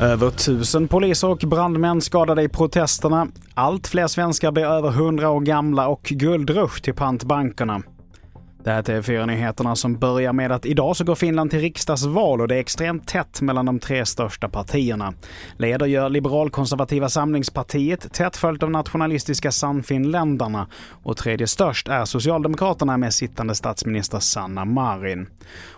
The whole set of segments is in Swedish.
Över tusen poliser och brandmän skadade i protesterna. Allt fler svenskar blir över 100 år gamla och guldrush till pantbankerna. Det här är TV4-nyheterna som börjar med att idag så går Finland till riksdagsval och det är extremt tätt mellan de tre största partierna. Leder gör liberalkonservativa Samlingspartiet, tätt följt av nationalistiska Sannfinländarna och tredje störst är Socialdemokraterna med sittande statsminister Sanna Marin.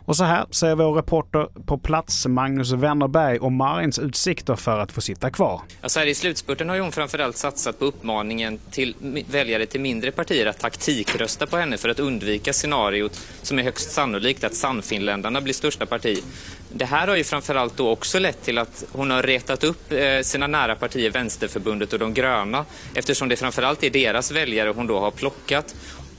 Och så här säger vår reporter på plats Magnus Wennerberg om Marins utsikter för att få sitta kvar. Alltså här I slutspurten har hon framförallt satsat på uppmaningen till väljare till mindre partier att taktikrösta på henne för att undvika scenariot som är högst sannolikt att Sannfinländarna blir största parti. Det här har ju framförallt då också lett till att hon har retat upp eh, sina nära partier Vänsterförbundet och de gröna eftersom det framförallt är deras väljare hon då har plockat.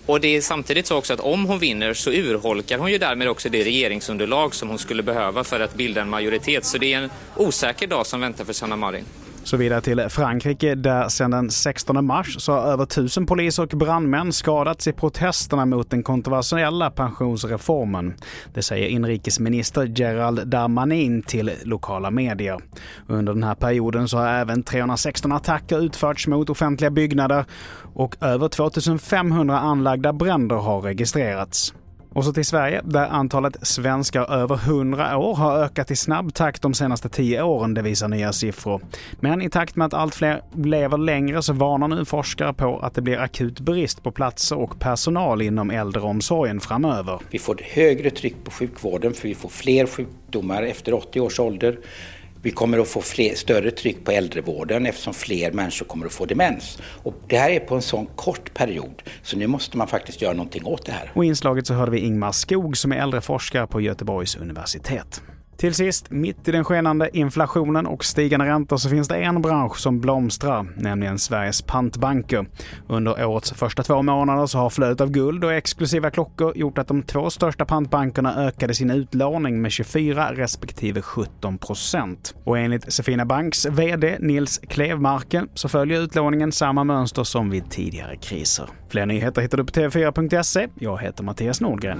Och det är samtidigt så också att om hon vinner så urholkar hon ju därmed också det regeringsunderlag som hon skulle behöva för att bilda en majoritet. Så det är en osäker dag som väntar för Sanna Marin. Så vidare till Frankrike där sedan den 16 mars så har över tusen poliser och brandmän skadats i protesterna mot den kontroversiella pensionsreformen. Det säger inrikesminister Gerald Darmanin till lokala medier. Under den här perioden så har även 316 attacker utförts mot offentliga byggnader och över 2500 anlagda bränder har registrerats. Och så till Sverige, där antalet svenskar över 100 år har ökat i snabb takt de senaste 10 åren, det visar nya siffror. Men i takt med att allt fler lever längre så varnar nu forskare på att det blir akut brist på platser och personal inom äldreomsorgen framöver. Vi får högre tryck på sjukvården för vi får fler sjukdomar efter 80 års ålder. Vi kommer att få fler, större tryck på äldrevården eftersom fler människor kommer att få demens. Och det här är på en sån kort period, så nu måste man faktiskt göra någonting åt det här. Och i inslaget så hörde vi Ingmar Skog som är äldreforskare på Göteborgs universitet. Till sist, mitt i den skenande inflationen och stigande räntor så finns det en bransch som blomstrar, nämligen Sveriges pantbanker. Under årets första två månader så har flödet av guld och exklusiva klockor gjort att de två största pantbankerna ökade sin utlåning med 24 respektive 17 procent. Och enligt Sefina Banks VD Nils Klevmarken så följer utlåningen samma mönster som vid tidigare kriser. Fler nyheter hittar du på tv4.se. Jag heter Mattias Nordgren.